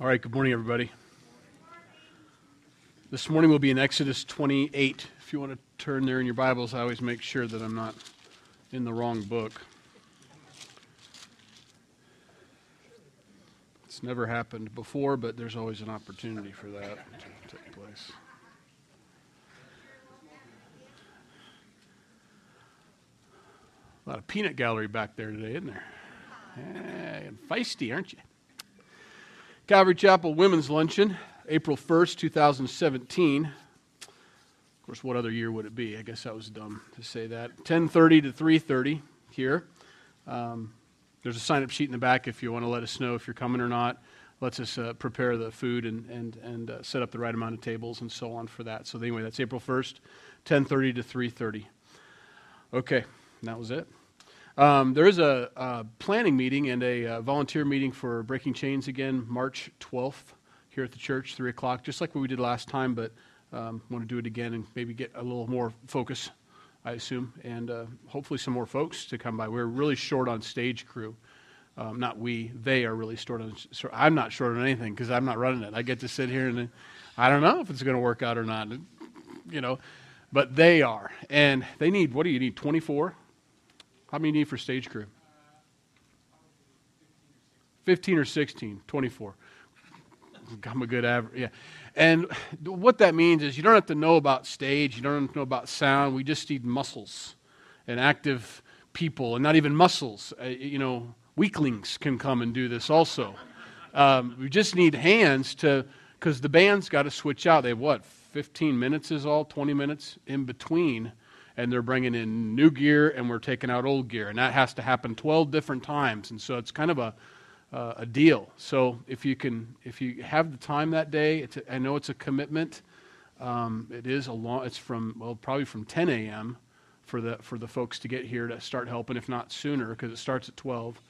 All right, good morning, everybody. This morning we'll be in Exodus 28. If you want to turn there in your Bibles, I always make sure that I'm not in the wrong book. It's never happened before, but there's always an opportunity for that to take place. A lot of peanut gallery back there today, isn't there? And feisty, aren't you? Calvary Chapel Women's Luncheon, April 1st, 2017. Of course, what other year would it be? I guess that was dumb to say that. 10:30 to 3:30 here. Um, there's a sign-up sheet in the back if you want to let us know if you're coming or not. Lets us uh, prepare the food and and and uh, set up the right amount of tables and so on for that. So anyway, that's April 1st, 10:30 to 3:30. Okay, that was it. Um, there is a, a, planning meeting and a, a, volunteer meeting for Breaking Chains again, March 12th here at the church, 3 o'clock, just like what we did last time, but um, want to do it again and maybe get a little more focus, I assume, and uh, hopefully some more folks to come by. We're really short on stage crew. Um, not we, they are really short on. I'm not short on anything because I'm not running it. I get to sit here and I don't know if it's going to work out or not, you know, but they are. And they need, what do you need, 24? How many need for stage crew? 15 or 16, 24. I'm a good average. Yeah. And what that means is you don't have to know about stage, you don't have to know about sound. We just need muscles and active people, and not even muscles. Uh, you know, weaklings can come and do this also. Um, we just need hands to, because the band's got to switch out. They have what, 15 minutes is all, 20 minutes in between and they're bringing in new gear and we're taking out old gear. And that has to happen 12 different times. And so it's kind of a, uh, a deal. So if you can if you have the time that day a, I know it's a commitment. Um, it is a long it's from well probably from 10 a.m for the for the folks to get here to start helping if not sooner because it starts at 12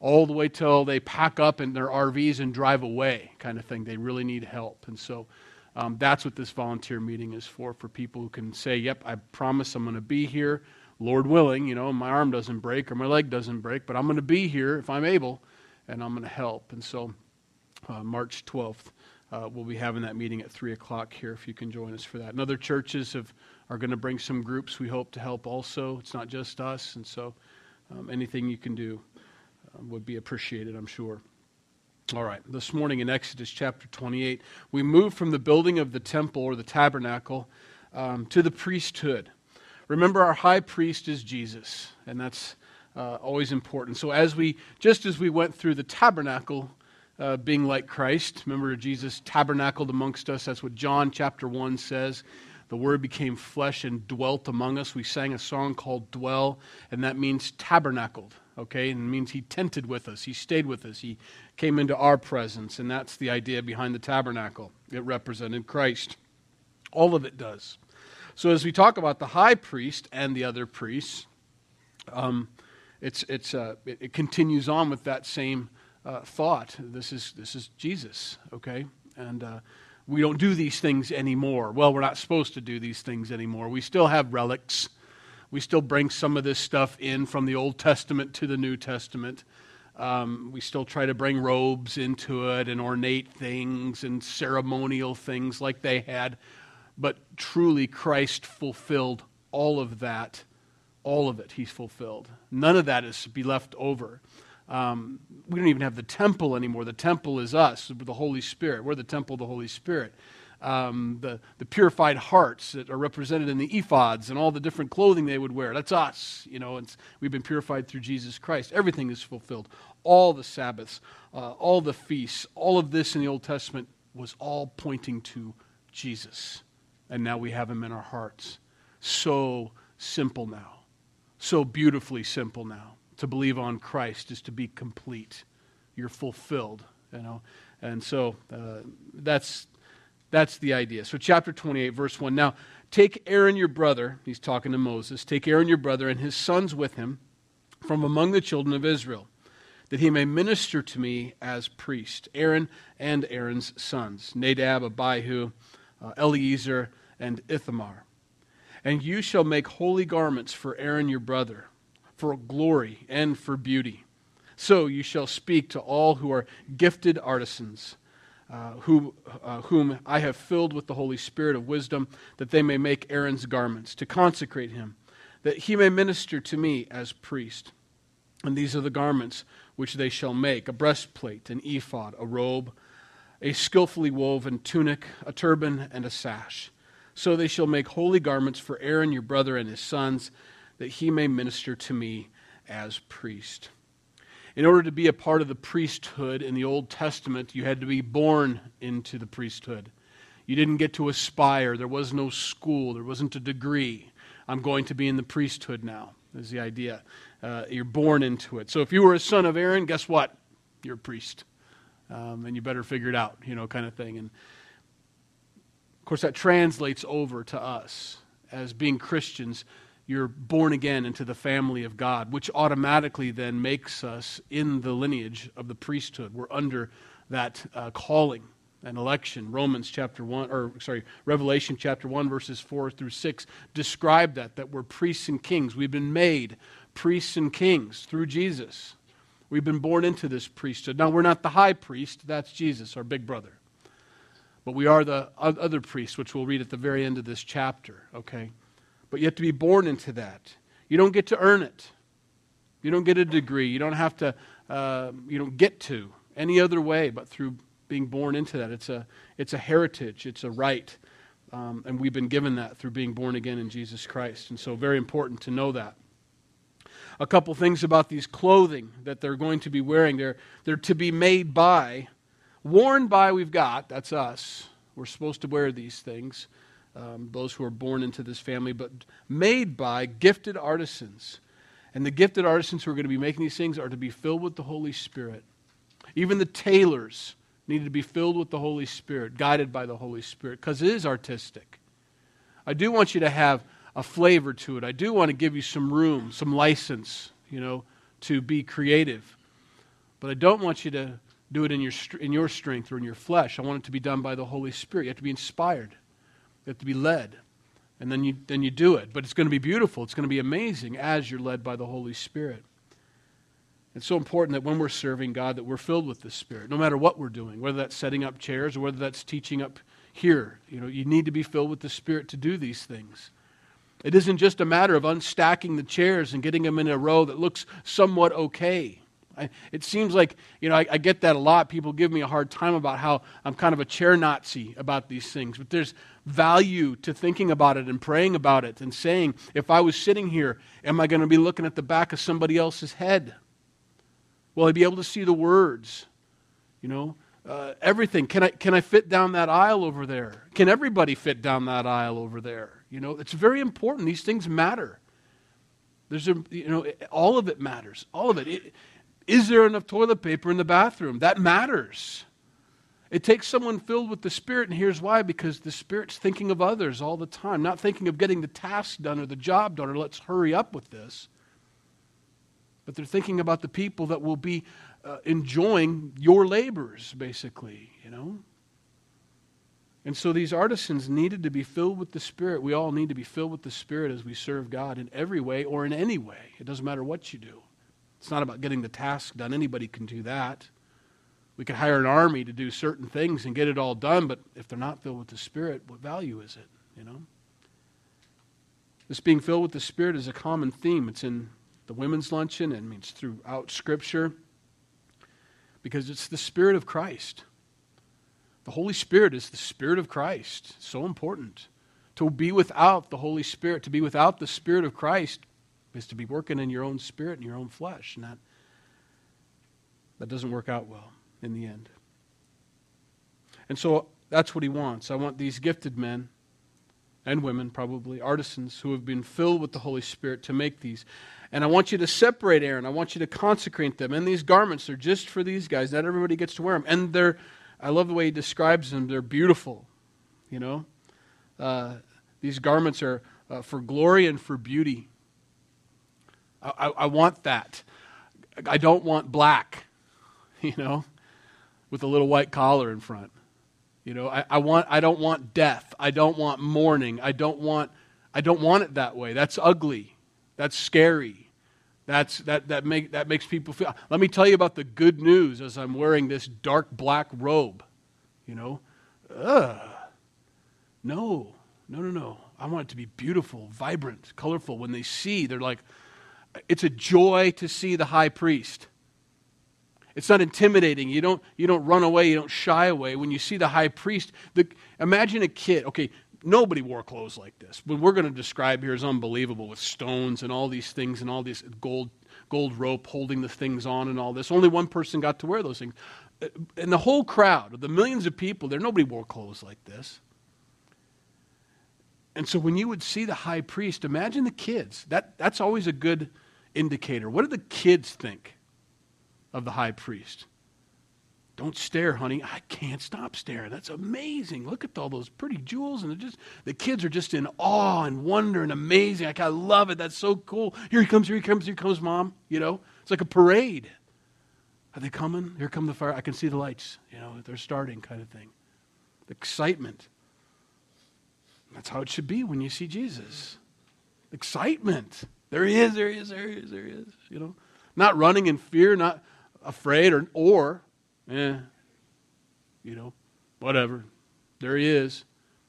all the way till they pack up in their rvs and drive away kind of thing. They really need help. And so um, that's what this volunteer meeting is for, for people who can say, Yep, I promise I'm going to be here, Lord willing. You know, my arm doesn't break or my leg doesn't break, but I'm going to be here if I'm able, and I'm going to help. And so, uh, March 12th, uh, we'll be having that meeting at 3 o'clock here if you can join us for that. And other churches have, are going to bring some groups we hope to help also. It's not just us, and so um, anything you can do uh, would be appreciated, I'm sure. All right, this morning in Exodus chapter 28, we move from the building of the temple or the tabernacle um, to the priesthood. Remember, our high priest is Jesus, and that's uh, always important. So, as we, just as we went through the tabernacle, uh, being like Christ, remember Jesus tabernacled amongst us. That's what John chapter 1 says. The Word became flesh and dwelt among us. We sang a song called Dwell, and that means tabernacled okay? And it means he tented with us, he stayed with us, he came into our presence, and that's the idea behind the tabernacle. It represented Christ. All of it does. So as we talk about the high priest and the other priests, um, it's, it's, uh, it, it, continues on with that same uh, thought. This is, this is Jesus, okay? And uh, we don't do these things anymore. Well, we're not supposed to do these things anymore. We still have relics we still bring some of this stuff in from the Old Testament to the New Testament. Um, we still try to bring robes into it and ornate things and ceremonial things like they had. But truly, Christ fulfilled all of that. All of it, He's fulfilled. None of that is to be left over. Um, we don't even have the temple anymore. The temple is us, the Holy Spirit. We're the temple of the Holy Spirit um, the, the purified hearts that are represented in the ephods and all the different clothing they would wear. That's us, you know, and we've been purified through Jesus Christ. Everything is fulfilled. All the Sabbaths, uh, all the feasts, all of this in the Old Testament was all pointing to Jesus. And now we have him in our hearts. So simple now. So beautifully simple now. To believe on Christ is to be complete. You're fulfilled, you know. And so uh, that's that's the idea. So, chapter 28, verse 1. Now, take Aaron your brother, he's talking to Moses, take Aaron your brother and his sons with him from among the children of Israel, that he may minister to me as priest. Aaron and Aaron's sons, Nadab, Abihu, uh, Eleazar, and Ithamar. And you shall make holy garments for Aaron your brother, for glory and for beauty. So you shall speak to all who are gifted artisans uh, who, uh, whom I have filled with the Holy Spirit of wisdom, that they may make Aaron's garments, to consecrate him, that he may minister to me as priest. And these are the garments which they shall make a breastplate, an ephod, a robe, a skillfully woven tunic, a turban, and a sash. So they shall make holy garments for Aaron your brother and his sons, that he may minister to me as priest. In order to be a part of the priesthood in the Old Testament, you had to be born into the priesthood. You didn't get to aspire. There was no school. There wasn't a degree. I'm going to be in the priesthood now, is the idea. Uh, you're born into it. So if you were a son of Aaron, guess what? You're a priest. Um, and you better figure it out, you know, kind of thing. And of course, that translates over to us as being Christians you're born again into the family of God, which automatically then makes us in the lineage of the priesthood. We're under that uh, calling and election. Romans chapter 1, or sorry, Revelation chapter 1, verses 4 through 6 describe that, that we're priests and kings. We've been made priests and kings through Jesus. We've been born into this priesthood. Now, we're not the high priest, that's Jesus, our big brother. But we are the other priest, which we'll read at the very end of this chapter, okay? But you have to be born into that. You don't get to earn it. You don't get a degree. You don't have to, uh, you don't get to any other way but through being born into that. It's a, it's a heritage, it's a right. Um, and we've been given that through being born again in Jesus Christ. And so, very important to know that. A couple things about these clothing that they're going to be wearing. They're, they're to be made by, worn by, we've got, that's us. We're supposed to wear these things um, those who are born into this family, but made by gifted artisans. And the gifted artisans who are going to be making these things are to be filled with the Holy Spirit. Even the tailors need to be filled with the Holy Spirit, guided by the Holy Spirit, because it is artistic. I do want you to have a flavor to it. I do want to give you some room, some license, you know, to be creative. But I don't want you to do it in your, in your strength or in your flesh. I want it to be done by the Holy Spirit. You have to be inspired. You have to be led. And then you, then you do it. But it's going to be beautiful. It's going to be amazing as you're led by the Holy Spirit. It's so important that when we're serving God, that we're filled with the Spirit, no matter what we're doing, whether that's setting up chairs or whether that's teaching up here. You know, you need to be filled with the Spirit to do these things. It isn't just a matter of unstacking the chairs and getting them in a row that looks somewhat okay. I, it seems like, you know, I, I, get that a lot. People give me a hard time about how I'm kind of a chair Nazi about these things. But there's value to thinking about it and praying about it and saying, if I was sitting here, am I going to be looking at the back of somebody else's head? Will I be able to see the words? You know, uh, everything. Can I, can I fit down that aisle over there? Can everybody fit down that aisle over there? You know, it's very important. These things matter. There's a, you know, all of it matters. All of it. it is there enough toilet paper in the bathroom? That matters. It takes someone filled with the Spirit, and here's why because the Spirit's thinking of others all the time, not thinking of getting the task done or the job done or let's hurry up with this. But they're thinking about the people that will be uh, enjoying your labors, basically, you know? And so these artisans needed to be filled with the Spirit. We all need to be filled with the Spirit as we serve God in every way or in any way. It doesn't matter what you do. It's not about getting the task done. Anybody can do that. We could hire an army to do certain things and get it all done, but if they're not filled with the Spirit, what value is it? You know? This being filled with the Spirit is a common theme. It's in the women's luncheon and means throughout Scripture because it's the Spirit of Christ. The Holy Spirit is the Spirit of Christ. So important. To be without the Holy Spirit, to be without the Spirit of Christ, is to be working in your own spirit and your own flesh. And that, that doesn't work out well in the end. And so that's what he wants. I want these gifted men and women, probably, artisans who have been filled with the Holy Spirit to make these. And I want you to separate Aaron. I want you to consecrate them. And these garments are just for these guys. Not everybody gets to wear them. And they're, I love the way he describes them. They're beautiful. You know, uh, these garments are uh, for glory and for beauty. I, I want that. I don't want black, you know, with a little white collar in front. You know, I, I, want I don't want death. I don't want mourning. I don't want I don't want it that way. That's ugly. That's scary. That's that that make that makes people feel let me tell you about the good news as I'm wearing this dark black robe. you know? Ugh. No, no, no, no. I want it to be beautiful, vibrant, colorful. When they see, they're like, it's a joy to see the high priest. It's not intimidating. You don't, you don't run away. You don't shy away. When you see the high priest, the, imagine a kid. Okay, nobody wore clothes like this. What we're going to describe here is unbelievable with stones and all these things and all this gold, gold rope holding the things on and all this. Only one person got to wear those things. Uh, and the whole crowd, the millions of people there, nobody wore clothes like this. And so when you would see the high priest, imagine the kids. That, that's always a good indicator. What do the kids think? Of the high priest. Don't stare, honey. I can't stop staring. That's amazing. Look at all those pretty jewels. And just the kids are just in awe and wonder and amazing. Like, I love it. That's so cool. Here he comes, here he comes, here comes mom. You know, it's like a parade. Are they coming? Here come the fire. I can see the lights. You know, they're starting kind of thing. Excitement. That's how it should be when you see Jesus. Excitement. There he is, there he is, there he is, there he is. You know, not running in fear, not afraid or, or eh, you know, whatever. There he is.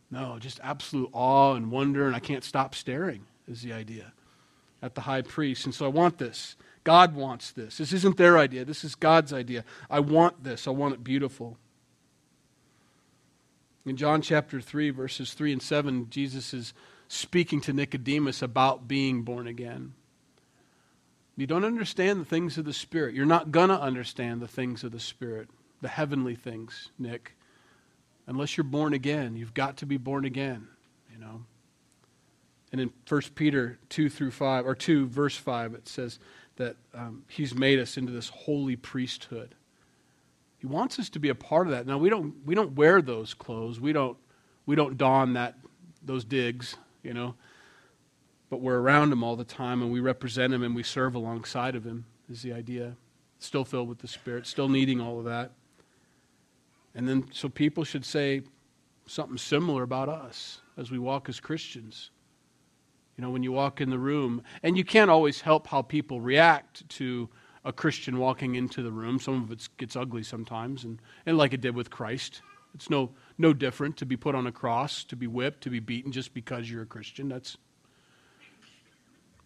No, just absolute awe and wonder, and I can't stop staring, is the idea at the high priest. And so I want this. God wants this. This isn't their idea, this is God's idea. I want this. I want it beautiful. In John chapter 3, verses 3 and 7, Jesus is speaking to Nicodemus about being born again. You don't understand the things of the Spirit. You're not going to understand the things of the Spirit, the heavenly things, Nick, unless you're born again. You've got to be born again, you know. And in 1 Peter 2 through 5, or 2, verse 5, it says that um, he's made us into this holy priesthood. He wants us to be a part of that. Now, we don't, we don't wear those clothes. We don't, we don't don that, those digs, you know but we're around him all the time and we represent him and we serve alongside of him, is the idea. Still filled with the Spirit, still needing all of that. And then, so people should say something similar about us as we walk as Christians. You know, when you walk in the room, and you can't always help how people react to a Christian walking into the room. Some of it gets ugly sometimes, and, and like it did with Christ. It's no, no different to be put on a cross, to be whipped, to be beaten just because you're a Christian. That's,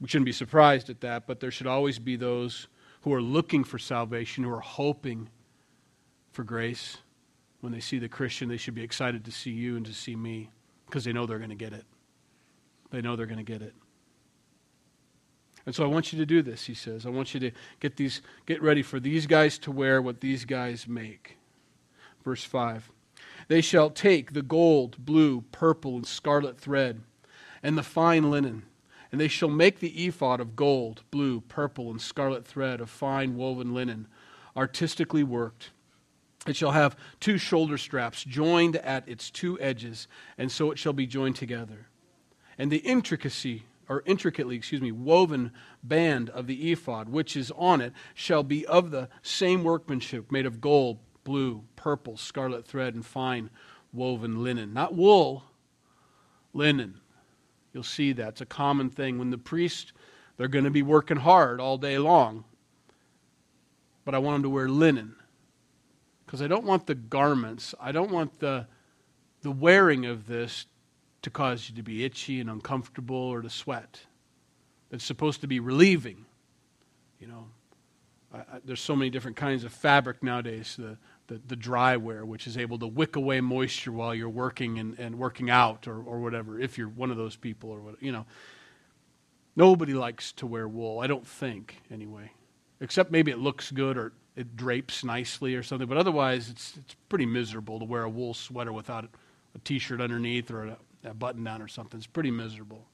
we shouldn't be surprised at that, but there should always be those who are looking for salvation, who are hoping for grace. When they see the Christian, they should be excited to see you and to see me because they know they're going to get it. They know they're going to get it. And so I want you to do this, he says. I want you to get these get ready for these guys to wear what these guys make. Verse 5. They shall take the gold, blue, purple, and scarlet thread, and the fine linen and they shall make the ephod of gold, blue, purple, and scarlet thread of fine woven linen, artistically worked. It shall have two shoulder straps joined at its two edges, and so it shall be joined together. And the intricacy, or intricately, excuse me, woven band of the ephod, which is on it, shall be of the same workmanship, made of gold, blue, purple, scarlet thread, and fine woven linen. Not wool, linen. You'll see that. It's a common thing. When the priests, they're going to be working hard all day long. But I want them to wear linen. Because I don't want the garments, I don't want the, the wearing of this to cause you to be itchy and uncomfortable or to sweat. It's supposed to be relieving. You know, I, I, there's so many different kinds of fabric nowadays. The, the, the dry wear, which is able to wick away moisture while you're working and, and working out or, or whatever, if you're one of those people or what, you know. Nobody likes to wear wool, I don't think, anyway. Except maybe it looks good or it drapes nicely or something, but otherwise it's, it's pretty miserable to wear a wool sweater without a t shirt underneath or a, a button down or something. It's pretty miserable.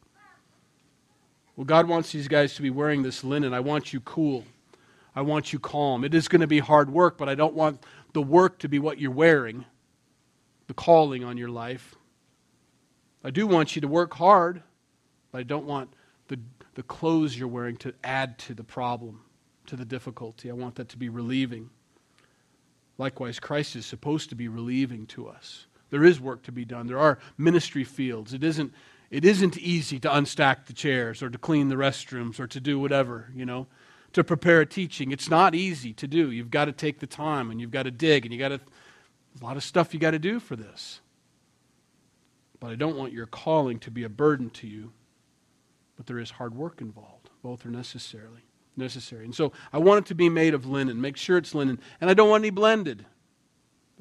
Well, God wants these guys to be wearing this linen. I want you cool. I want you calm. It is going to be hard work, but I don't want the work to be what you're wearing, the calling on your life. I do want you to work hard, but I don't want the, the clothes you're wearing to add to the problem, to the difficulty. I want that to be relieving. Likewise, Christ is supposed to be relieving to us. There is work to be done. There are ministry fields. It isn't, it isn't easy to unstack the chairs or to clean the restrooms or to do whatever, you know to prepare a teaching. It's not easy to do. You've got to take the time and you've got to dig and you've got to a lot of stuff you got to do for this. But I don't want your calling to be a burden to you. But there is hard work involved. Both are necessarily necessary. And so I want it to be made of linen. Make sure it's linen. And I don't want any blended.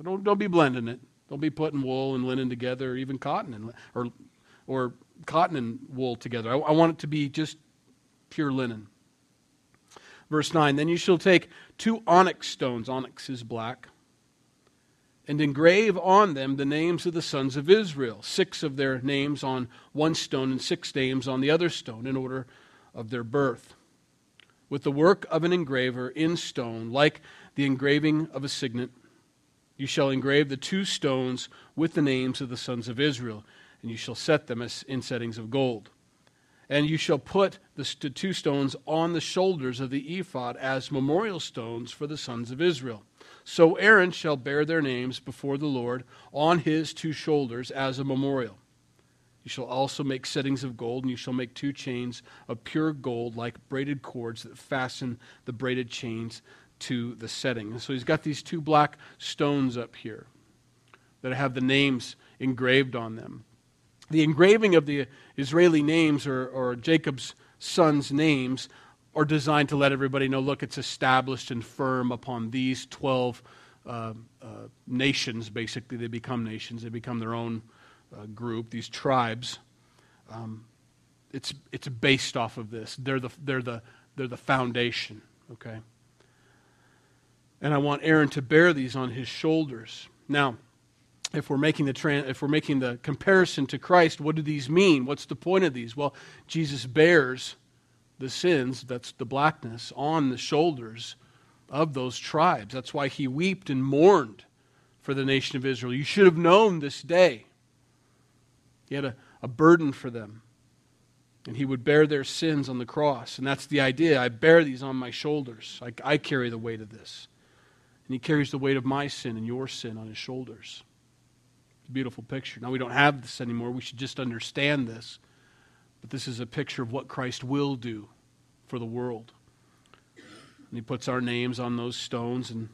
Don't, don't be blending it. Don't be putting wool and linen together, or even cotton and or or cotton and wool together. I, I want it to be just pure linen. Verse 9 Then you shall take two onyx stones, onyx is black, and engrave on them the names of the sons of Israel, six of their names on one stone and six names on the other stone, in order of their birth. With the work of an engraver in stone, like the engraving of a signet, you shall engrave the two stones with the names of the sons of Israel, and you shall set them in settings of gold. And you shall put the two stones on the shoulders of the ephod as memorial stones for the sons of Israel. So Aaron shall bear their names before the Lord on his two shoulders as a memorial. You shall also make settings of gold, and you shall make two chains of pure gold, like braided cords that fasten the braided chains to the setting. And so he's got these two black stones up here that have the names engraved on them. The engraving of the Israeli names or, or Jacob's sons' names are designed to let everybody know look, it's established and firm upon these 12 uh, uh, nations, basically. They become nations, they become their own uh, group, these tribes. Um, it's, it's based off of this. They're the, they're, the, they're the foundation, okay? And I want Aaron to bear these on his shoulders. Now, if we're making the if we're making the comparison to Christ, what do these mean? What's the point of these? Well, Jesus bears the sins, that's the blackness, on the shoulders of those tribes. That's why he wept and mourned for the nation of Israel. You should have known this day. He had a, a burden for them. And he would bear their sins on the cross. And that's the idea. I bear these on my shoulders. I, I carry the weight of this. And he carries the weight of my sin and your sin on his shoulders beautiful picture. Now, we don't have this anymore. We should just understand this. But this is a picture of what Christ will do for the world. And he puts our names on those stones, and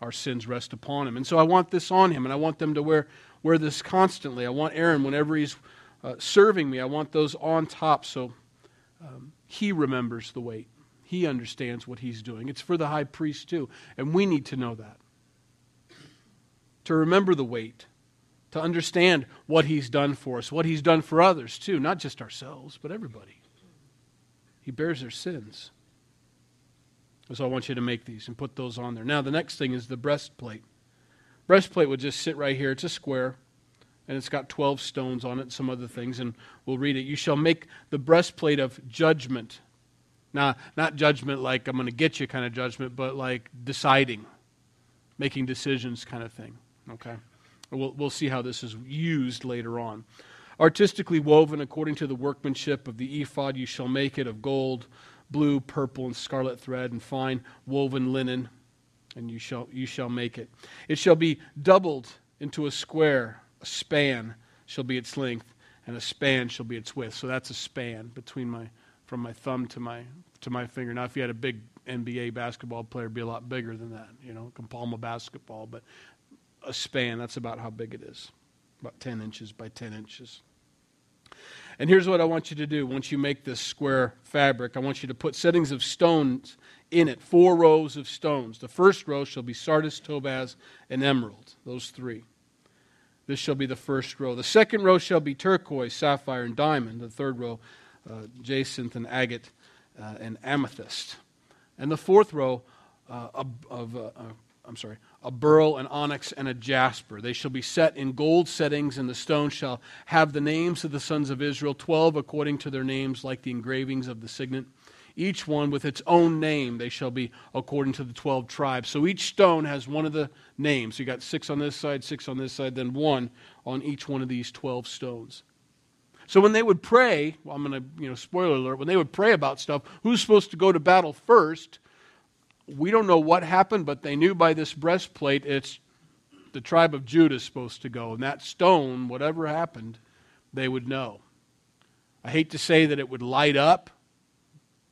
our sins rest upon him. And so I want this on him, and I want them to wear, wear this constantly. I want Aaron, whenever he's uh, serving me, I want those on top so um, he remembers the weight. He understands what he's doing. It's for the high priest, too. And we need to know that. To remember the weight to understand what He's done for us, what He's done for others too, not just ourselves, but everybody. He bears their sins. So I want you to make these and put those on there. Now, the next thing is the breastplate. Breastplate would just sit right here. It's a square, and it's got 12 stones on it some other things, and we'll read it. You shall make the breastplate of judgment. Now, not judgment like I'm going to get you kind of judgment, but like deciding, making decisions kind of thing. Okay? We'll, we'll see how this is used later on. Artistically woven according to the workmanship of the ephod, you shall make it of gold, blue, purple, and scarlet thread, and fine woven linen, and you shall, you shall make it. It shall be doubled into a square, a span shall be its length, and a span shall be its width. So that's a span between my from my thumb to my to my finger. Now, if you had a big NBA basketball player, be a lot bigger than that, you know, can palm a basketball. But a span. That's about how big it is about 10 inches by 10 inches. And here's what I want you to do once you make this square fabric I want you to put settings of stones in it, four rows of stones. The first row shall be sardis, topaz, and emerald, those three. This shall be the first row. The second row shall be turquoise, sapphire, and diamond. The third row, uh, jacinth and agate uh, and amethyst. And the fourth row uh, of, uh, I'm sorry, a beryl, an onyx, and a jasper. They shall be set in gold settings, and the stone shall have the names of the sons of Israel, twelve according to their names, like the engravings of the signet. Each one with its own name, they shall be according to the twelve tribes. So each stone has one of the names. You got six on this side, six on this side, then one on each one of these twelve stones. So when they would pray, well, I'm going to, you know, spoiler alert, when they would pray about stuff, who's supposed to go to battle first? We don't know what happened, but they knew by this breastplate it's the tribe of Judah is supposed to go. And that stone, whatever happened, they would know. I hate to say that it would light up,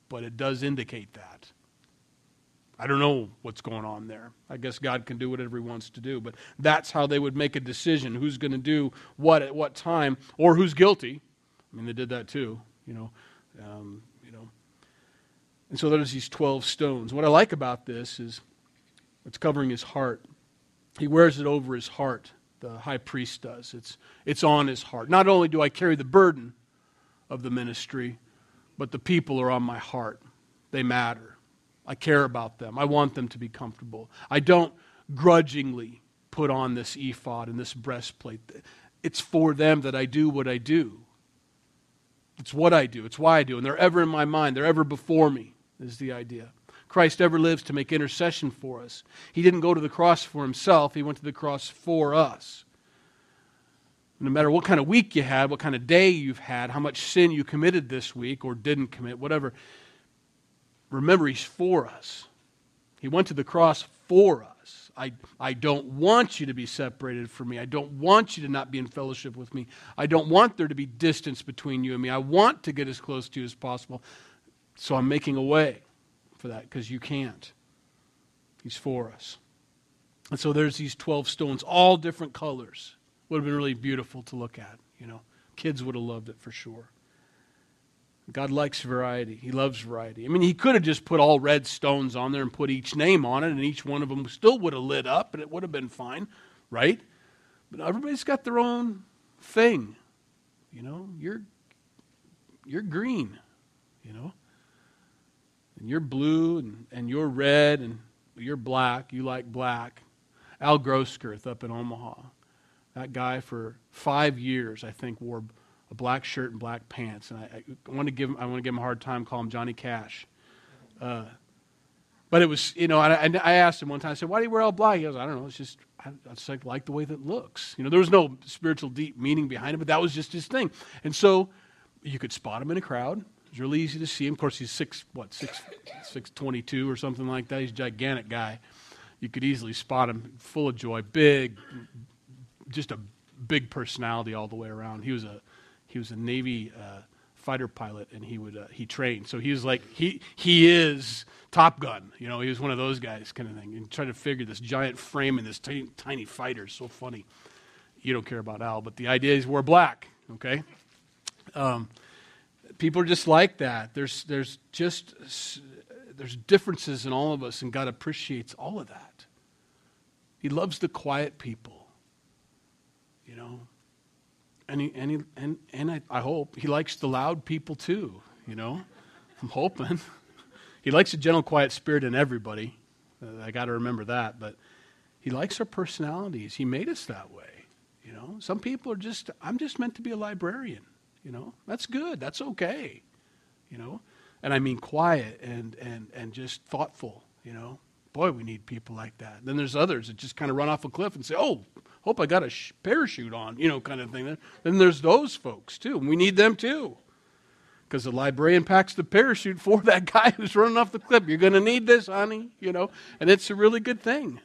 but it does indicate that. I don't know what's going on there. I guess God can do whatever He wants to do. But that's how they would make a decision who's going to do what at what time or who's guilty. I mean, they did that too, you know. Um. And so there's these 12 stones. What I like about this is it's covering his heart. He wears it over his heart, the high priest does. It's, it's on his heart. Not only do I carry the burden of the ministry, but the people are on my heart. They matter. I care about them. I want them to be comfortable. I don't grudgingly put on this ephod and this breastplate. It's for them that I do what I do. It's what I do. It's why I do. And they're ever in my mind. They're ever before me, is the idea. Christ ever lives to make intercession for us. He didn't go to the cross for himself, he went to the cross for us. No matter what kind of week you had, what kind of day you've had, how much sin you committed this week or didn't commit, whatever, remember, He's for us. He went to the cross for us. I, I don't want you to be separated from me. I don't want you to not be in fellowship with me. I don't want there to be distance between you and me. I want to get as close to you as possible. So I'm making a way for that because you can't. He's for us. And so there's these 12 stones, all different colors. Would have been really beautiful to look at, you know. Kids would have loved it for sure. God likes variety. He loves variety. I mean, he could have just put all red stones on there and put each name on it, and each one of them still would have lit up, and it would have been fine, right? But everybody's got their own thing. You know, you're you're green, you know, and you're blue, and, and you're red, and you're black. You like black. Al Grosskreutz up in Omaha, that guy for five years, I think, wore a black shirt and black pants. And I, I want to give him, I want to give him a hard time, call him Johnny Cash. Uh, but it was, you know, I, I asked him one time, I said, why do you wear all black? He goes, I don't know, it's just, I, I just like, like the way that looks. You know, there was no spiritual deep meaning behind it, but that was just his thing. And so you could spot him in a crowd. Really easy to see him. Of course, he's six, what, six, six twenty-two or something like that. He's a gigantic guy. You could easily spot him, full of joy, big, just a big personality all the way around. He was a he was a Navy uh, fighter pilot, and he would uh, he trained. So he was like he he is Top Gun. You know, he was one of those guys, kind of thing. And try to figure this giant frame and this tiny, tiny fighter. So funny. You don't care about Al, but the idea is we're black. Okay. Um, people are just like that. There's there's just there's differences in all of us, and God appreciates all of that. He loves the quiet people. You know, and he, and he, and, and I, I hope he likes the loud people too, you know? I'm hoping. he likes a gentle, quiet spirit in everybody. Uh, I got to remember that. But he likes our personalities. He made us that way, you know? Some people are just, I'm just meant to be a librarian, you know? That's good. That's okay, you know? And I mean quiet and, and, and just thoughtful, you know? Boy, we need people like that. Then there's others that just kind of run off a cliff and say, oh, hope I got a sh- parachute on, you know, kind of thing. Then there's those folks too, and we need them too. Because the librarian packs the parachute for that guy who's running off the cliff. You're going to need this, honey, you know, and it's a really good thing.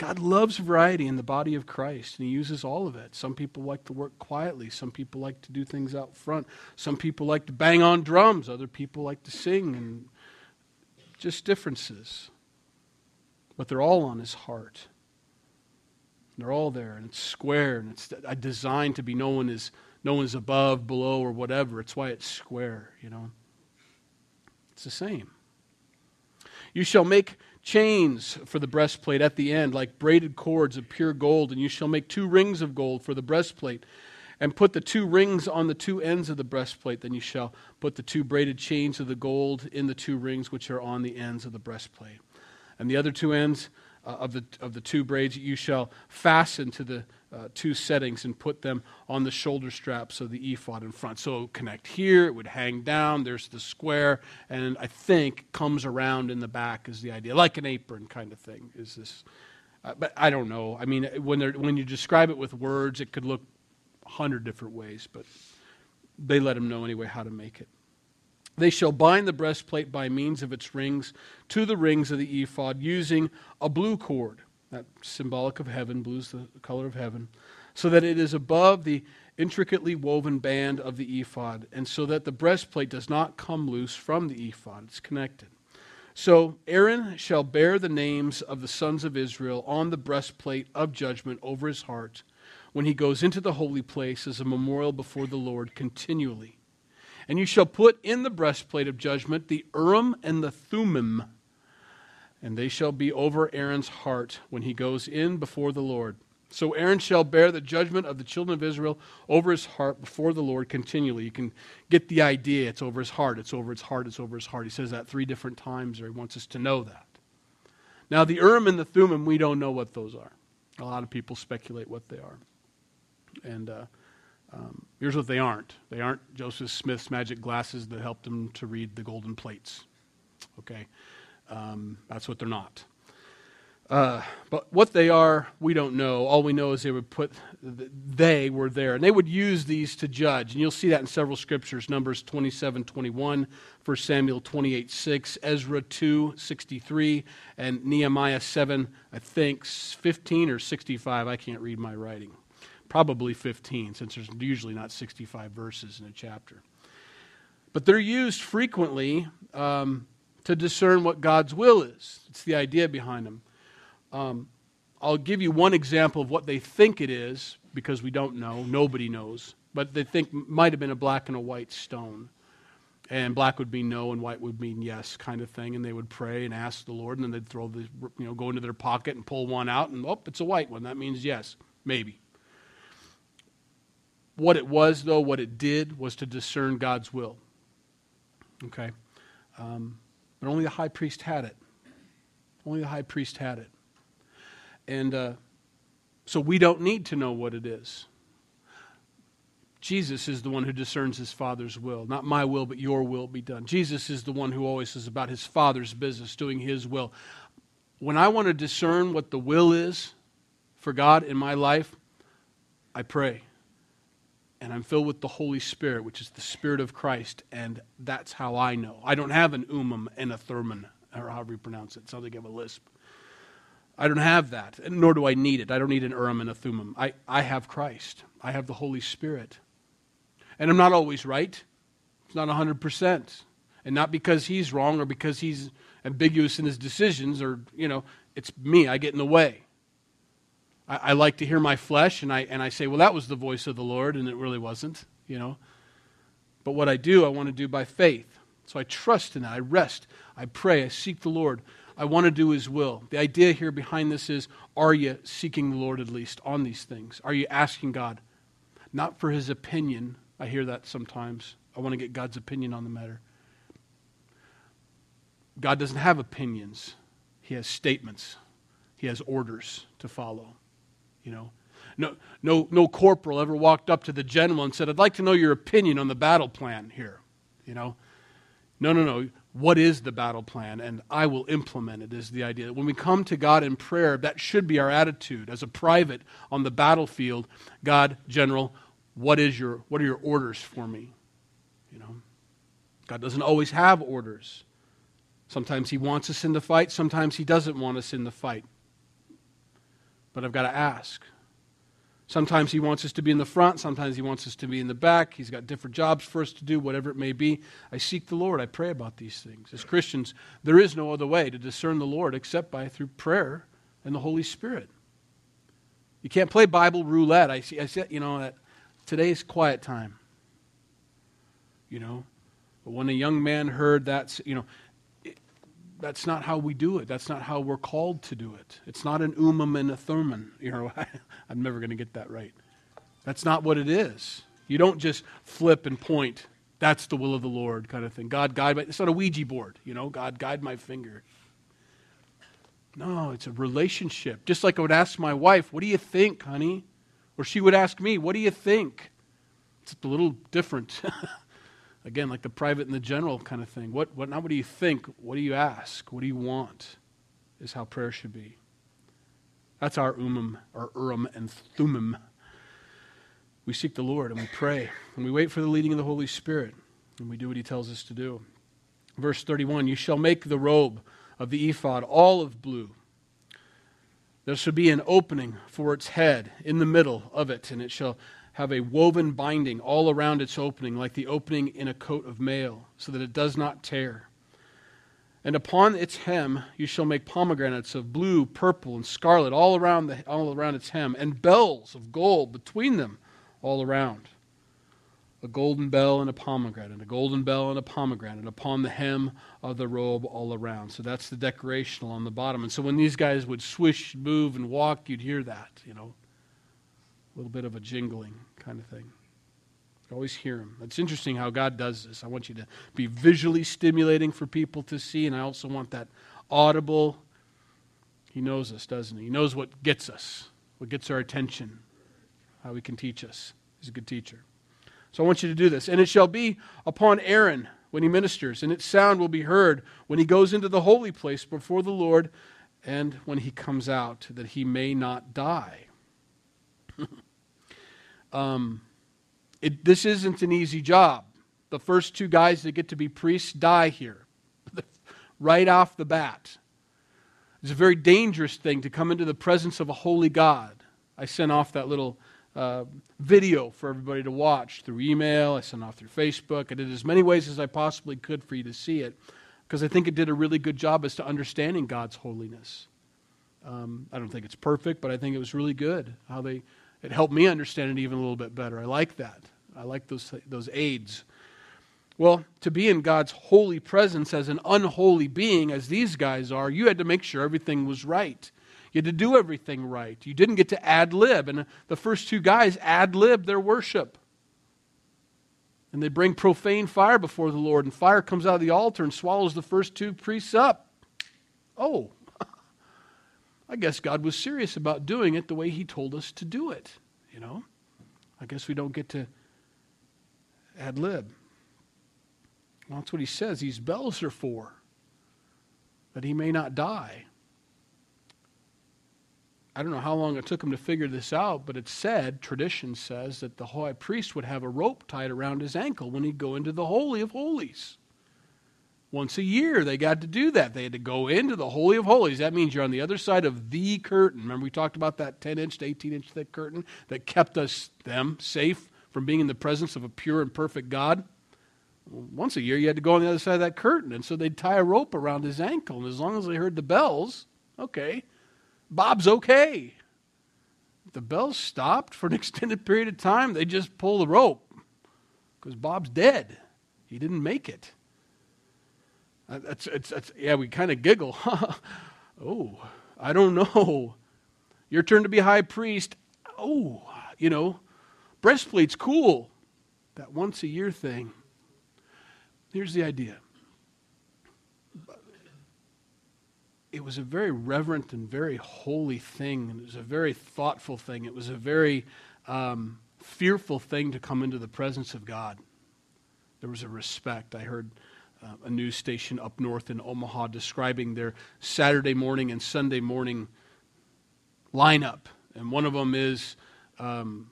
God loves variety in the body of Christ, and He uses all of it. Some people like to work quietly. Some people like to do things out front. Some people like to bang on drums. Other people like to sing, and just differences. But they're all on His heart. They're all there, and it's square, and it's designed to be no one is no one's above, below, or whatever. It's why it's square, you know. It's the same. You shall make chains for the breastplate at the end, like braided cords of pure gold, and you shall make two rings of gold for the breastplate, and put the two rings on the two ends of the breastplate. Then you shall put the two braided chains of the gold in the two rings which are on the ends of the breastplate. And the other two ends uh, of, the, of the two braids you shall fasten to the uh, two settings and put them on the shoulder straps of the ephod in front. So connect here, it would hang down, there's the square, and I think comes around in the back is the idea, like an apron kind of thing. Is this? Uh, but I don't know. I mean, when, when you describe it with words, it could look a hundred different ways, but they let him know anyway how to make it. They shall bind the breastplate by means of its rings to the rings of the ephod using a blue cord, that symbolic of heaven, blue is the color of heaven, so that it is above the intricately woven band of the ephod, and so that the breastplate does not come loose from the ephod. It's connected. So Aaron shall bear the names of the sons of Israel on the breastplate of judgment over his heart when he goes into the holy place as a memorial before the Lord continually. And you shall put in the breastplate of judgment the Urim and the Thummim, and they shall be over Aaron's heart when he goes in before the Lord. So Aaron shall bear the judgment of the children of Israel over his heart before the Lord continually. You can get the idea. It's over his heart. It's over his heart. It's over his heart. He says that three different times, or he wants us to know that. Now, the Urim and the Thummim, we don't know what those are. A lot of people speculate what they are. And uh, um, here's what they aren't they aren't Joseph Smith's magic glasses that helped him to read the golden plates. Okay? Um, that's what they're not. Uh, but what they are, we don't know. All we know is they would put, they were there. And they would use these to judge. And you'll see that in several scriptures Numbers 27 21, 1 Samuel 28 6, Ezra 2 63, and Nehemiah 7, I think, 15 or 65. I can't read my writing. Probably 15, since there's usually not 65 verses in a chapter. But they're used frequently um, to discern what God's will is. It's the idea behind them. Um, I'll give you one example of what they think it is because we don't know. Nobody knows. But they think might have been a black and a white stone. And black would mean no and white would mean yes, kind of thing. And they would pray and ask the Lord, and then they'd throw the, you know, go into their pocket and pull one out, and oh, it's a white one. That means yes, maybe. What it was, though, what it did was to discern God's will. Okay? Um, but only the high priest had it. Only the high priest had it. And uh, so we don't need to know what it is. Jesus is the one who discerns his Father's will. Not my will, but your will be done. Jesus is the one who always is about his Father's business, doing his will. When I want to discern what the will is for God in my life, I pray. And I'm filled with the Holy Spirit, which is the Spirit of Christ, and that's how I know. I don't have an umum and a thurman, or however you pronounce it. It sounds like I have a lisp. I don't have that, nor do I need it. I don't need an Urim and a Thummim. I, I have Christ. I have the Holy Spirit. And I'm not always right. It's not 100%. And not because he's wrong or because he's ambiguous in his decisions or, you know, it's me. I get in the way. I, I like to hear my flesh and I, and I say, well, that was the voice of the Lord, and it really wasn't, you know. But what I do, I want to do by faith. So I trust in that. I rest. I pray. I seek the Lord. I want to do His will. The idea here behind this is are you seeking the Lord at least on these things? Are you asking God? Not for His opinion. I hear that sometimes. I want to get God's opinion on the matter. God doesn't have opinions, He has statements, He has orders to follow. You know, no, no, no corporal ever walked up to the general and said, I'd like to know your opinion on the battle plan here. You know, no, no, no what is the battle plan and I will implement it is the idea. that When we come to God in prayer, that should be our attitude as a private on the battlefield. God, general, what is your what are your orders for me? You know. God doesn't always have orders. Sometimes he wants us in the fight, sometimes he doesn't want us in the fight. But I've got to ask. Sometimes he wants us to be in the front, sometimes he wants us to be in the back. He's got different jobs for us to do, whatever it may be. I seek the Lord. I pray about these things. As Christians, there is no other way to discern the Lord except by through prayer and the Holy Spirit. You can't play Bible roulette. I see I said, you know, that today's quiet time. You know, but when a young man heard that, you know, that's not how we do it. That's not how we're called to do it. It's not an umum and a thurman. You know, I'm never going to get that right. That's not what it is. You don't just flip and point. That's the will of the Lord kind of thing. God guide my. It's not a Ouija board. You know, God guide my finger. No, it's a relationship. Just like I would ask my wife, "What do you think, honey?" Or she would ask me, "What do you think?" It's a little different. Again, like the private and the general kind of thing. What, what, not what do you think, what do you ask? What do you want? Is how prayer should be. That's our umum, our urim and thummim. We seek the Lord and we pray and we wait for the leading of the Holy Spirit and we do what he tells us to do. Verse 31 You shall make the robe of the ephod all of blue. There shall be an opening for its head in the middle of it, and it shall have a woven binding all around its opening, like the opening in a coat of mail, so that it does not tear. And upon its hem you shall make pomegranates of blue, purple, and scarlet all around, the, all around its hem, and bells of gold between them all around. A golden bell and a pomegranate, a golden bell and a pomegranate upon the hem of the robe all around. So that's the decorational on the bottom. And so when these guys would swish, move, and walk, you'd hear that, you know, a little bit of a jingling kind of thing. Always hear him. It's interesting how God does this. I want you to be visually stimulating for people to see, and I also want that audible. He knows us, doesn't he? He knows what gets us, what gets our attention, how he can teach us. He's a good teacher. So I want you to do this. And it shall be upon Aaron when he ministers, and its sound will be heard when he goes into the holy place before the Lord and when he comes out, that he may not die. um, it, this isn't an easy job. The first two guys that get to be priests die here, right off the bat. It's a very dangerous thing to come into the presence of a holy God. I sent off that little uh, video for everybody to watch through email. I sent off through Facebook. I did as many ways as I possibly could for you to see it because I think it did a really good job as to understanding God's holiness. Um, I don't think it's perfect, but I think it was really good how they it helped me understand it even a little bit better. I like that. I like those, those aids. Well, to be in God's holy presence as an unholy being, as these guys are, you had to make sure everything was right. You had to do everything right. You didn't get to ad lib. And the first two guys ad lib their worship. And they bring profane fire before the Lord, and fire comes out of the altar and swallows the first two priests up. Oh, I guess God was serious about doing it the way He told us to do it. You know, I guess we don't get to ad lib. Well, that's what He says. These bells are for that He may not die. I don't know how long it took him to figure this out, but it said, tradition says, that the high priest would have a rope tied around his ankle when he'd go into the Holy of Holies. Once a year, they got to do that. They had to go into the Holy of Holies. That means you're on the other side of the curtain. Remember, we talked about that 10 inch to 18 inch thick curtain that kept us, them, safe from being in the presence of a pure and perfect God? Once a year, you had to go on the other side of that curtain. And so they'd tie a rope around his ankle. And as long as they heard the bells, okay, Bob's okay. If the bells stopped for an extended period of time, they just pull the rope because Bob's dead. He didn't make it. It's, it's, it's, yeah, we kind of giggle. oh, I don't know. Your turn to be high priest. Oh, you know, breastplate's cool. That once a year thing. Here's the idea it was a very reverent and very holy thing. And it was a very thoughtful thing. It was a very um, fearful thing to come into the presence of God. There was a respect. I heard uh, a news station up north in Omaha describing their Saturday morning and Sunday morning lineup. And one of them is, um,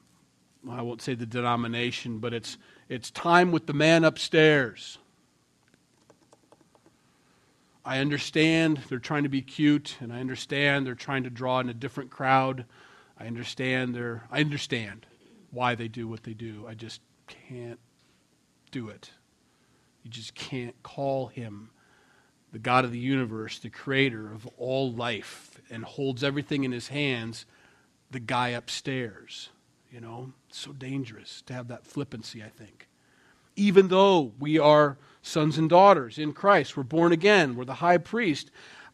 I won't say the denomination, but it's, it's time with the man upstairs. I understand they're trying to be cute, and I understand they're trying to draw in a different crowd. I understand they're, I understand why they do what they do. I just can't do it. You just can't call him the God of the universe, the creator of all life, and holds everything in his hands, the guy upstairs. You know, it's so dangerous to have that flippancy, I think. Even though we are sons and daughters in Christ, we're born again, we're the high priest,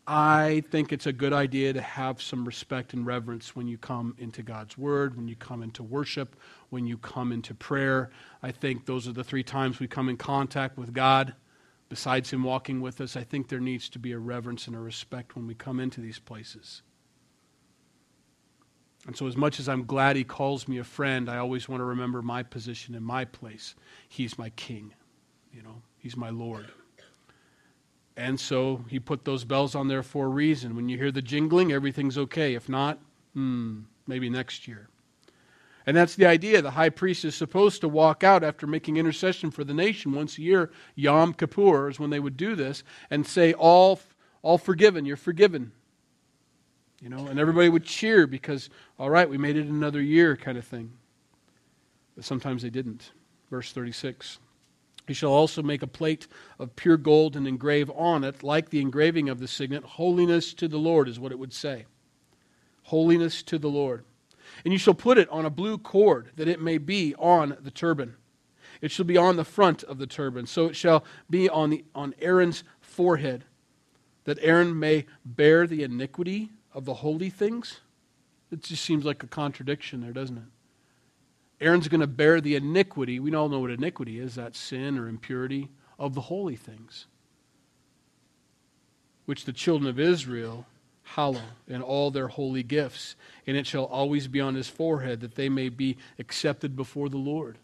I think it's a good idea to have some respect and reverence when you come into God's Word, when you come into worship, when you come into prayer. I think those are the three times we come in contact with God. Besides Him walking with us, I think there needs to be a reverence and a respect when we come into these places. And so, as much as I'm glad He calls me a friend, I always want to remember my position in my place. He's my King, you know, He's my Lord. And so he put those bells on there for a reason. When you hear the jingling, everything's okay. If not, hmm, maybe next year. And that's the idea. The high priest is supposed to walk out after making intercession for the nation once a year. Yom Kippur is when they would do this and say, All, all forgiven, you're forgiven. You know, and everybody would cheer because, all right, we made it another year kind of thing. But sometimes they didn't. Verse 36. He shall also make a plate of pure gold and engrave on it, like the engraving of the signet, holiness to the Lord, is what it would say. Holiness to the Lord. And you shall put it on a blue cord, that it may be on the turban. It shall be on the front of the turban. So it shall be on, the, on Aaron's forehead, that Aaron may bear the iniquity of the holy things. It just seems like a contradiction there, doesn't it? Aaron's going to bear the iniquity. We all know what iniquity is that sin or impurity of the holy things, which the children of Israel hallow in all their holy gifts. And it shall always be on his forehead that they may be accepted before the Lord.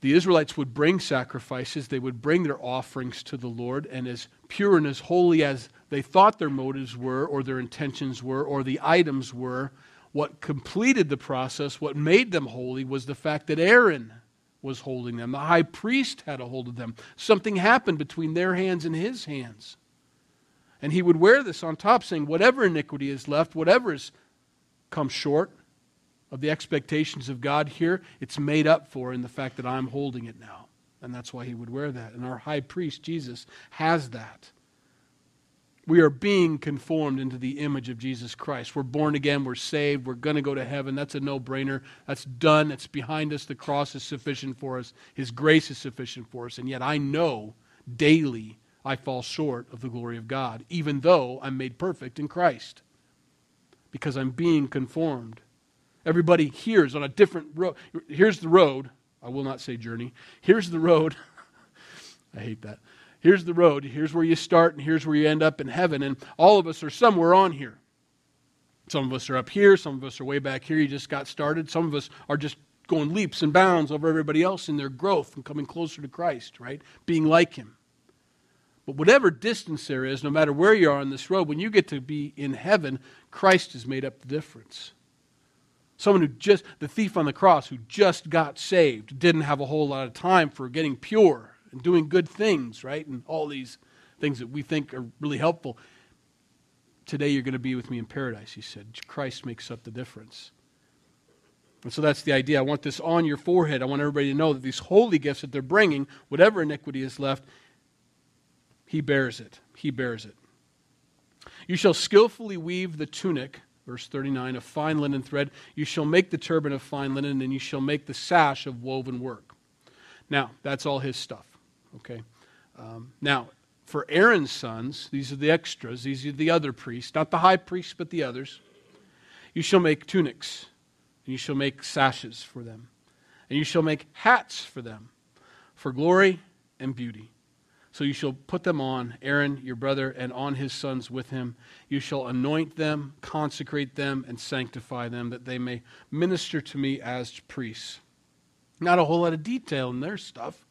The Israelites would bring sacrifices, they would bring their offerings to the Lord, and as pure and as holy as they thought their motives were, or their intentions were, or the items were, what completed the process, what made them holy, was the fact that Aaron was holding them. The high priest had a hold of them. Something happened between their hands and his hands. And he would wear this on top, saying, Whatever iniquity is left, whatever has come short of the expectations of God here, it's made up for in the fact that I'm holding it now. And that's why he would wear that. And our high priest, Jesus, has that. We are being conformed into the image of Jesus Christ. We're born again. We're saved. We're going to go to heaven. That's a no brainer. That's done. It's behind us. The cross is sufficient for us. His grace is sufficient for us. And yet I know daily I fall short of the glory of God, even though I'm made perfect in Christ, because I'm being conformed. Everybody here is on a different road. Here's the road. I will not say journey. Here's the road. I hate that here's the road. Here's where you start, and here's where you end up in heaven. And all of us are somewhere on here. Some of us are up here. Some of us are way back here. You just got started. Some of us are just going leaps and bounds over everybody else in their growth and coming closer to Christ, right? Being like Him. But whatever distance there is, no matter where you are on this road, when you get to be in heaven, Christ has made up the difference. Someone who just, the thief on the cross who just got saved, didn't have a whole lot of time for getting pure and doing good things, right? And all these things that we think are really helpful. Today you're going to be with me in paradise, he said. Christ makes up the difference. And so that's the idea. I want this on your forehead. I want everybody to know that these holy gifts that they're bringing, whatever iniquity is left, he bears it. He bears it. You shall skillfully weave the tunic, verse 39, of fine linen thread. You shall make the turban of fine linen, and you shall make the sash of woven work. Now, that's all his stuff. Okay? Um, now, for Aaron's sons, these are the extras, these are the other priests, not the high priests, but the others. You shall make tunics, and you shall make sashes for them, and you shall make hats for them, for glory and beauty. So you shall put them on Aaron, your brother, and on his sons with him. You shall anoint them, consecrate them, and sanctify them, that they may minister to me as priests. Not a whole lot of detail in their stuff.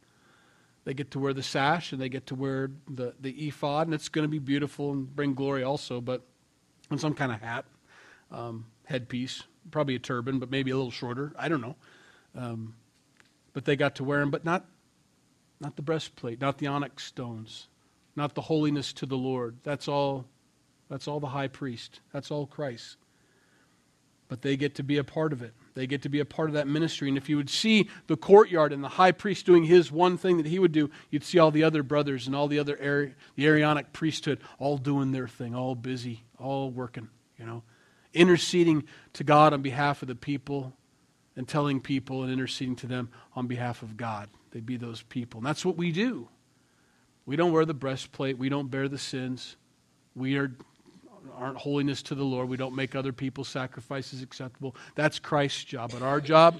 They get to wear the sash and they get to wear the, the ephod, and it's going to be beautiful and bring glory also, but on some kind of hat, um, headpiece, probably a turban, but maybe a little shorter. I don't know. Um, but they got to wear them, but not, not the breastplate, not the onyx stones, not the holiness to the Lord. That's all. That's all the high priest. That's all Christ. But they get to be a part of it. They get to be a part of that ministry. And if you would see the courtyard and the high priest doing his one thing that he would do, you'd see all the other brothers and all the other Ari- the Aaronic priesthood all doing their thing, all busy, all working, you know, interceding to God on behalf of the people and telling people and interceding to them on behalf of God. They'd be those people. And that's what we do. We don't wear the breastplate, we don't bear the sins. We are aren't holiness to the Lord. We don't make other people's sacrifices acceptable. That's Christ's job. But our job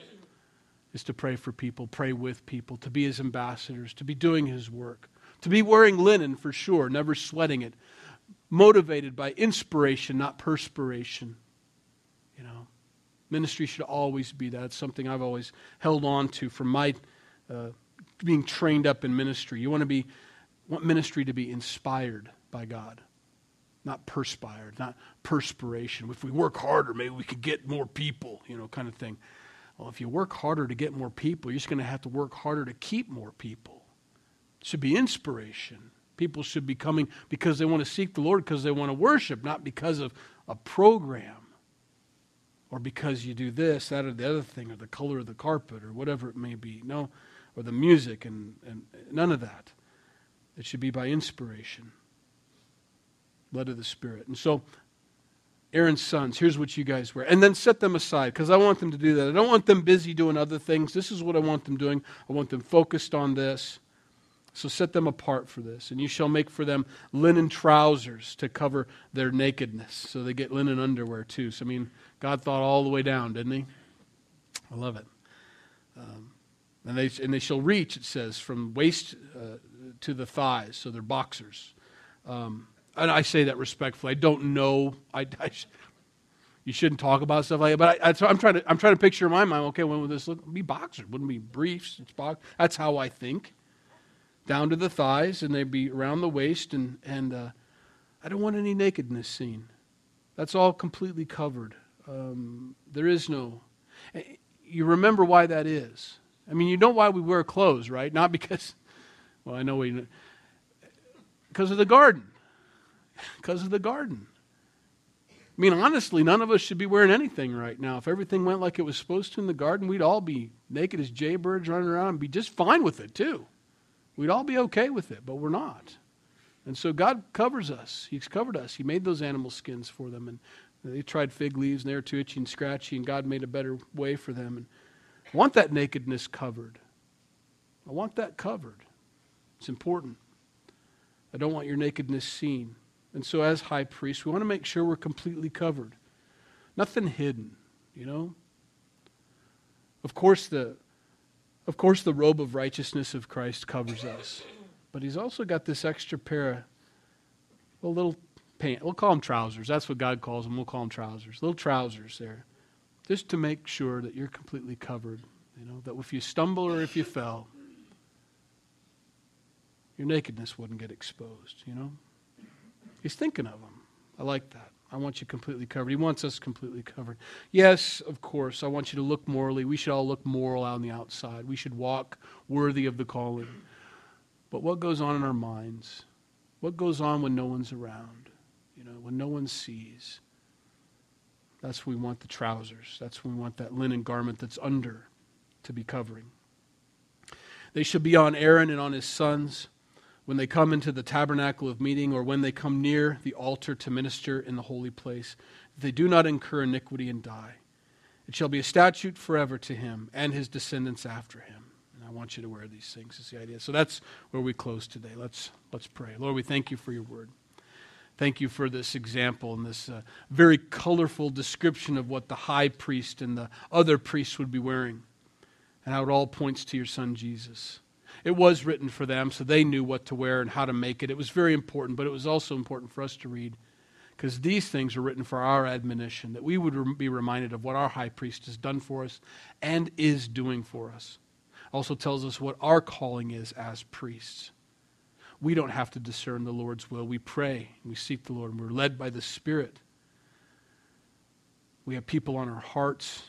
is to pray for people, pray with people, to be his ambassadors, to be doing his work, to be wearing linen for sure, never sweating it, motivated by inspiration, not perspiration. You know, ministry should always be that. It's something I've always held on to from my uh, being trained up in ministry. You want to be want ministry to be inspired by God not perspired, not perspiration. If we work harder, maybe we could get more people, you know, kind of thing. Well, if you work harder to get more people, you're just going to have to work harder to keep more people. It should be inspiration. People should be coming because they want to seek the Lord, because they want to worship, not because of a program or because you do this, that, or the other thing, or the color of the carpet, or whatever it may be. No, or the music and, and none of that. It should be by inspiration, led of the Spirit. And so, Aaron's sons, here's what you guys wear. And then set them aside because I want them to do that. I don't want them busy doing other things. This is what I want them doing. I want them focused on this. So set them apart for this. And you shall make for them linen trousers to cover their nakedness. So they get linen underwear too. So, I mean, God thought all the way down, didn't He? I love it. Um, and, they, and they shall reach, it says, from waist uh, to the thighs. So they're boxers. Um, and I say that respectfully. I don't know. I, I you shouldn't talk about stuff like that. But I, am trying to I'm trying to picture in my mind. Okay, when would this look? Be boxers? Wouldn't be briefs. It's box. That's how I think down to the thighs, and they'd be around the waist. And, and uh, I don't want any nakedness seen. That's all completely covered. Um, there is no. Eh, you remember why that is. I mean, you know why we wear clothes, right? Not because, well, I know we. Because of the garden. Because of the garden. I mean, honestly, none of us should be wearing anything right now. If everything went like it was supposed to in the garden, we'd all be naked as jaybirds running around and be just fine with it, too. We'd all be okay with it, but we're not. And so God covers us. He's covered us. He made those animal skins for them. And they tried fig leaves and they were too itchy and scratchy, and God made a better way for them. And I want that nakedness covered. I want that covered. It's important. I don't want your nakedness seen. And so, as high priest, we want to make sure we're completely covered. Nothing hidden, you know? Of course, the of course, the robe of righteousness of Christ covers us. But he's also got this extra pair of well, little pants. We'll call them trousers. That's what God calls them. We'll call them trousers. Little trousers there. Just to make sure that you're completely covered. You know, that if you stumble or if you fell, your nakedness wouldn't get exposed, you know? He's thinking of them. I like that. I want you completely covered. He wants us completely covered. Yes, of course, I want you to look morally. We should all look moral on the outside. We should walk worthy of the calling. But what goes on in our minds? What goes on when no one's around? You know, when no one sees? That's when we want the trousers. That's when we want that linen garment that's under to be covering. They should be on Aaron and on his sons when they come into the tabernacle of meeting or when they come near the altar to minister in the holy place, they do not incur iniquity and die. It shall be a statute forever to him and his descendants after him. And I want you to wear these things, is the idea. So that's where we close today. Let's, let's pray. Lord, we thank you for your word. Thank you for this example and this uh, very colorful description of what the high priest and the other priests would be wearing, and how it all points to your son Jesus. It was written for them, so they knew what to wear and how to make it. It was very important, but it was also important for us to read because these things are written for our admonition, that we would be reminded of what our high priest has done for us and is doing for us. Also tells us what our calling is as priests. We don't have to discern the Lord's will. We pray, we seek the Lord, and we're led by the Spirit. We have people on our hearts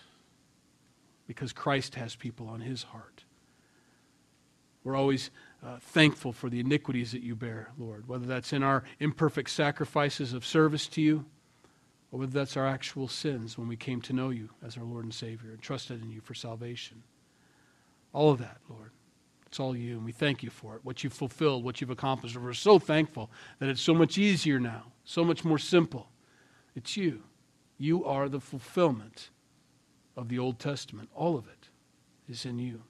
because Christ has people on his heart. We're always uh, thankful for the iniquities that you bear, Lord, whether that's in our imperfect sacrifices of service to you, or whether that's our actual sins when we came to know you as our Lord and Savior and trusted in you for salvation. All of that, Lord. It's all you, and we thank you for it. What you've fulfilled, what you've accomplished. We're so thankful that it's so much easier now, so much more simple. It's you. You are the fulfillment of the Old Testament. All of it is in you,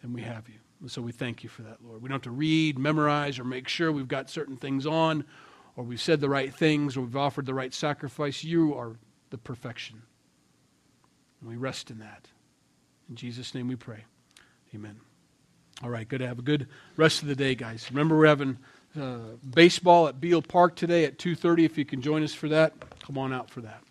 and we have you. So we thank you for that, Lord. We don't have to read, memorize, or make sure we've got certain things on, or we've said the right things, or we've offered the right sacrifice. You are the perfection. And we rest in that. In Jesus' name we pray. Amen. All right, good to have a good rest of the day, guys. Remember, we're having uh, baseball at Beal Park today at 2.30. If you can join us for that, come on out for that.